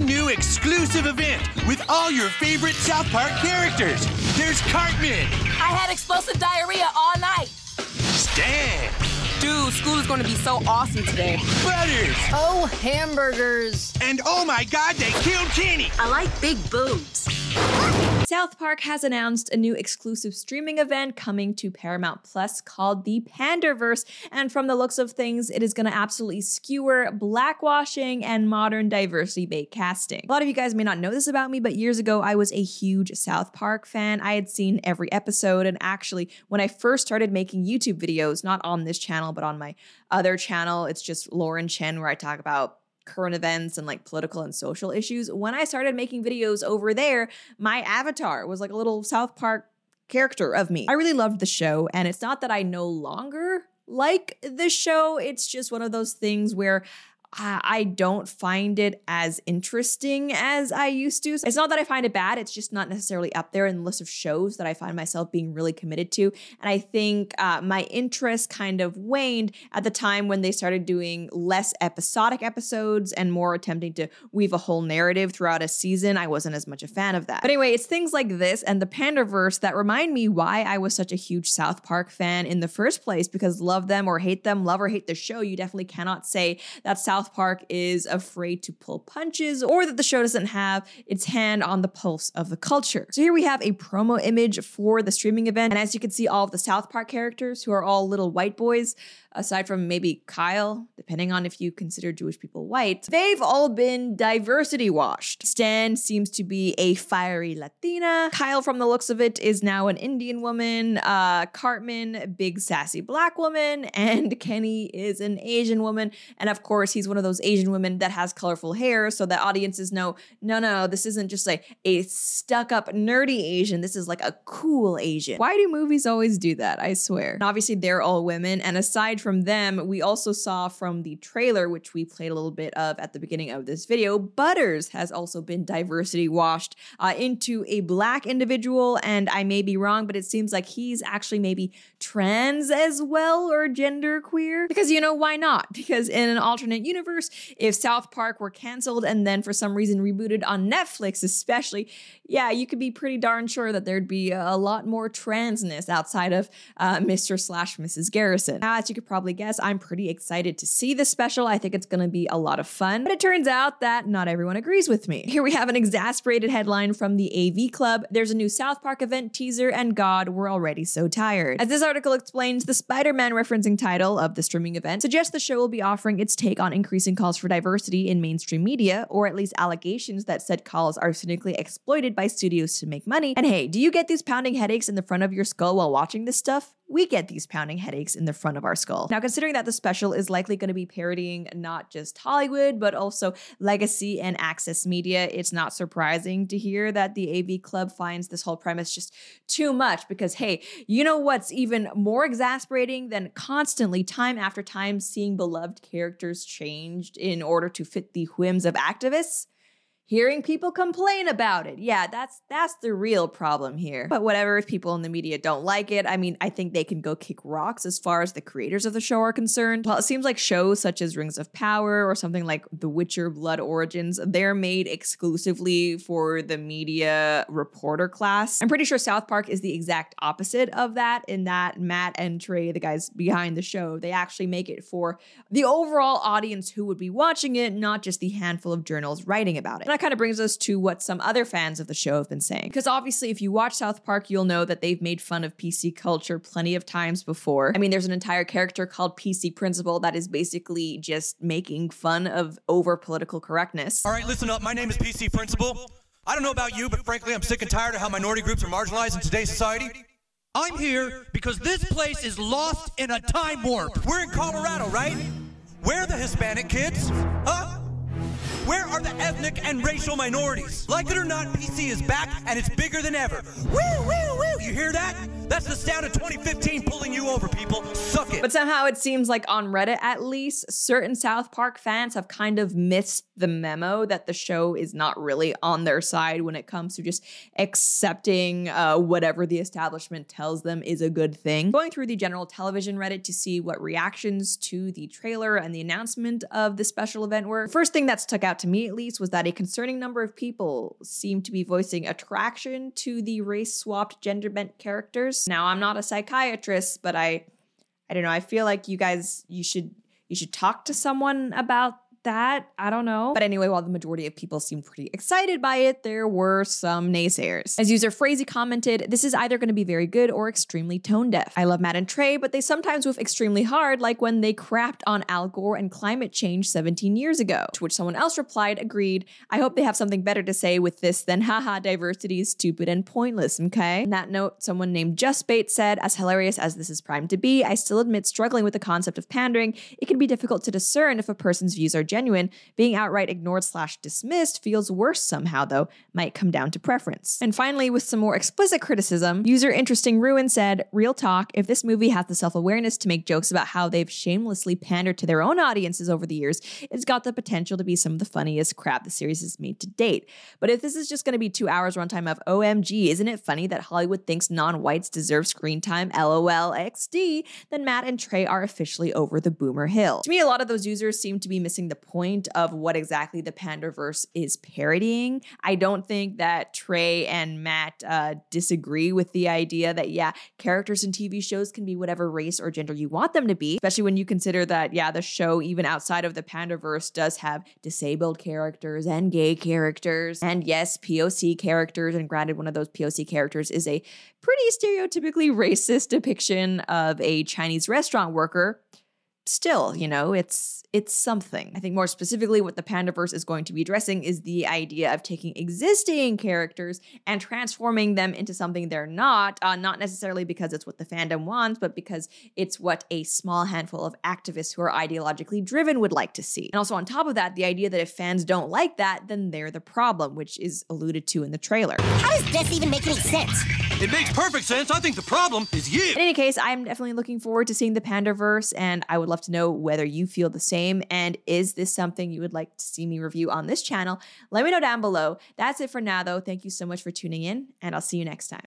New exclusive event with all your favorite South Park characters. There's Cartman, I had explosive diarrhea all night. Stan, Dude, school is going to be so awesome today. Butters, Oh, hamburgers. and oh my god, they killed Kenny. I like big boobs. South Park has announced a new exclusive streaming event coming to Paramount Plus called the Panderverse. And from the looks of things, it is going to absolutely skewer blackwashing and modern diversity bait casting. A lot of you guys may not know this about me, but years ago, I was a huge South Park fan. I had seen every episode. And actually, when I first started making YouTube videos, not on this channel, but on my other channel, it's just Lauren Chen, where I talk about current events and like political and social issues. When I started making videos over there, my avatar was like a little South Park character of me. I really loved the show, and it's not that I no longer like the show, it's just one of those things where I don't find it as interesting as I used to. It's not that I find it bad, it's just not necessarily up there in the list of shows that I find myself being really committed to. And I think uh, my interest kind of waned at the time when they started doing less episodic episodes and more attempting to weave a whole narrative throughout a season. I wasn't as much a fan of that. But anyway, it's things like this and the Panderverse that remind me why I was such a huge South Park fan in the first place because love them or hate them, love or hate the show, you definitely cannot say that South Park is afraid to pull punches or that the show doesn't have its hand on the pulse of the culture. So here we have a promo image for the streaming event. And as you can see, all of the South Park characters who are all little white boys, aside from maybe Kyle, depending on if you consider Jewish people white, they've all been diversity washed. Stan seems to be a fiery Latina. Kyle, from the looks of it, is now an Indian woman. Uh, Cartman, big sassy black woman, and Kenny is an Asian woman. And of course, he's one of those Asian women that has colorful hair, so that audiences know, no, no, this isn't just like a stuck-up nerdy Asian. This is like a cool Asian. Why do movies always do that? I swear. And obviously, they're all women. And aside from them, we also saw from the trailer, which we played a little bit of at the beginning of this video, Butters has also been diversity washed uh, into a black individual. And I may be wrong, but it seems like he's actually maybe trans as well or gender queer. Because you know, why not? Because in an alternate universe, if South Park were canceled and then for some reason rebooted on Netflix, especially, yeah, you could be pretty darn sure that there'd be a lot more transness outside of uh, Mr. slash Mrs. Garrison. Now, as you could probably guess, I'm pretty excited to see this special. I think it's going to be a lot of fun. But it turns out that not everyone agrees with me. Here we have an exasperated headline from the AV Club. There's a new South Park event teaser, and God, we're already so tired. As this article explains, the Spider Man referencing title of the streaming event suggests the show will be offering its take on increasing calls for diversity in mainstream media, or at least allegations that said calls are cynically exploited by studios to make money. And hey, do you get these pounding headaches in the front of your skull while watching this stuff? We get these pounding headaches in the front of our skull. Now, considering that the special is likely going to be parodying not just Hollywood, but also legacy and access media, it's not surprising to hear that the AV Club finds this whole premise just too much because, hey, you know what's even more exasperating than constantly, time after time, seeing beloved characters changed in order to fit the whims of activists? Hearing people complain about it. Yeah, that's that's the real problem here. But whatever if people in the media don't like it, I mean, I think they can go kick rocks as far as the creators of the show are concerned. Well, it seems like shows such as Rings of Power or something like The Witcher Blood Origins, they're made exclusively for the media reporter class. I'm pretty sure South Park is the exact opposite of that in that Matt and Trey, the guys behind the show, they actually make it for the overall audience who would be watching it, not just the handful of journals writing about it. That kind of brings us to what some other fans of the show have been saying. Because obviously, if you watch South Park, you'll know that they've made fun of PC culture plenty of times before. I mean, there's an entire character called PC Principal that is basically just making fun of over political correctness. All right, listen up. My name is PC Principal. I don't know about you, but frankly, I'm sick and tired of how minority groups are marginalized in today's society. I'm here because this place is lost in a time warp. We're in Colorado, right? Where are the Hispanic kids? Huh? Where are the ethnic and racial minorities? Like it or not, PC is back and it's bigger than ever. Woo, woo, woo! You hear that? That's the sound of 2015 pulling you over, people. Suck it. But somehow it seems like on Reddit, at least, certain South Park fans have kind of missed the memo that the show is not really on their side when it comes to just accepting uh, whatever the establishment tells them is a good thing. Going through the general television Reddit to see what reactions to the trailer and the announcement of the special event were, first thing that stuck out to me at least was that a concerning number of people seemed to be voicing attraction to the race swapped gender bent characters. Now, I'm not a psychiatrist, but I I don't know. I feel like you guys you should you should talk to someone about that. I don't know. But anyway, while the majority of people seemed pretty excited by it, there were some naysayers. As user Frazee commented, this is either going to be very good or extremely tone deaf. I love Matt and Trey, but they sometimes whiff extremely hard, like when they crapped on Al Gore and climate change 17 years ago. To which someone else replied, agreed, I hope they have something better to say with this than haha, diversity is stupid and pointless, okay? On that note, someone named Just Bait said, as hilarious as this is primed to be, I still admit struggling with the concept of pandering, it can be difficult to discern if a person's views are genuine. Being outright ignored slash dismissed feels worse somehow, though, might come down to preference. And finally, with some more explicit criticism, user Interesting Ruin said, Real talk, if this movie has the self awareness to make jokes about how they've shamelessly pandered to their own audiences over the years, it's got the potential to be some of the funniest crap the series has made to date. But if this is just going to be two hours runtime of OMG, isn't it funny that Hollywood thinks non whites deserve screen time, LOL XD, then Matt and Trey are officially over the boomer hill. To me, a lot of those users seem to be missing the point of what exactly the Panderverse is parodying. I don't think that Trey and Matt uh, disagree with the idea that, yeah, characters in TV shows can be whatever race or gender you want them to be, especially when you consider that, yeah, the show, even outside of the Panderverse, does have disabled characters and gay characters, and yes, POC characters. And granted, one of those POC characters is a pretty stereotypically racist depiction of a Chinese restaurant worker still, you know, it's it's something. I think more specifically what the Panderverse is going to be addressing is the idea of taking existing characters and transforming them into something they're not, uh, not necessarily because it's what the fandom wants, but because it's what a small handful of activists who are ideologically driven would like to see. And also on top of that, the idea that if fans don't like that, then they're the problem, which is alluded to in the trailer. How does this even make any sense? It makes perfect sense. I think the problem is you. In any case, I'm definitely looking forward to seeing the Panderverse, and I would love to know whether you feel the same. And is this something you would like to see me review on this channel? Let me know down below. That's it for now, though. Thank you so much for tuning in, and I'll see you next time.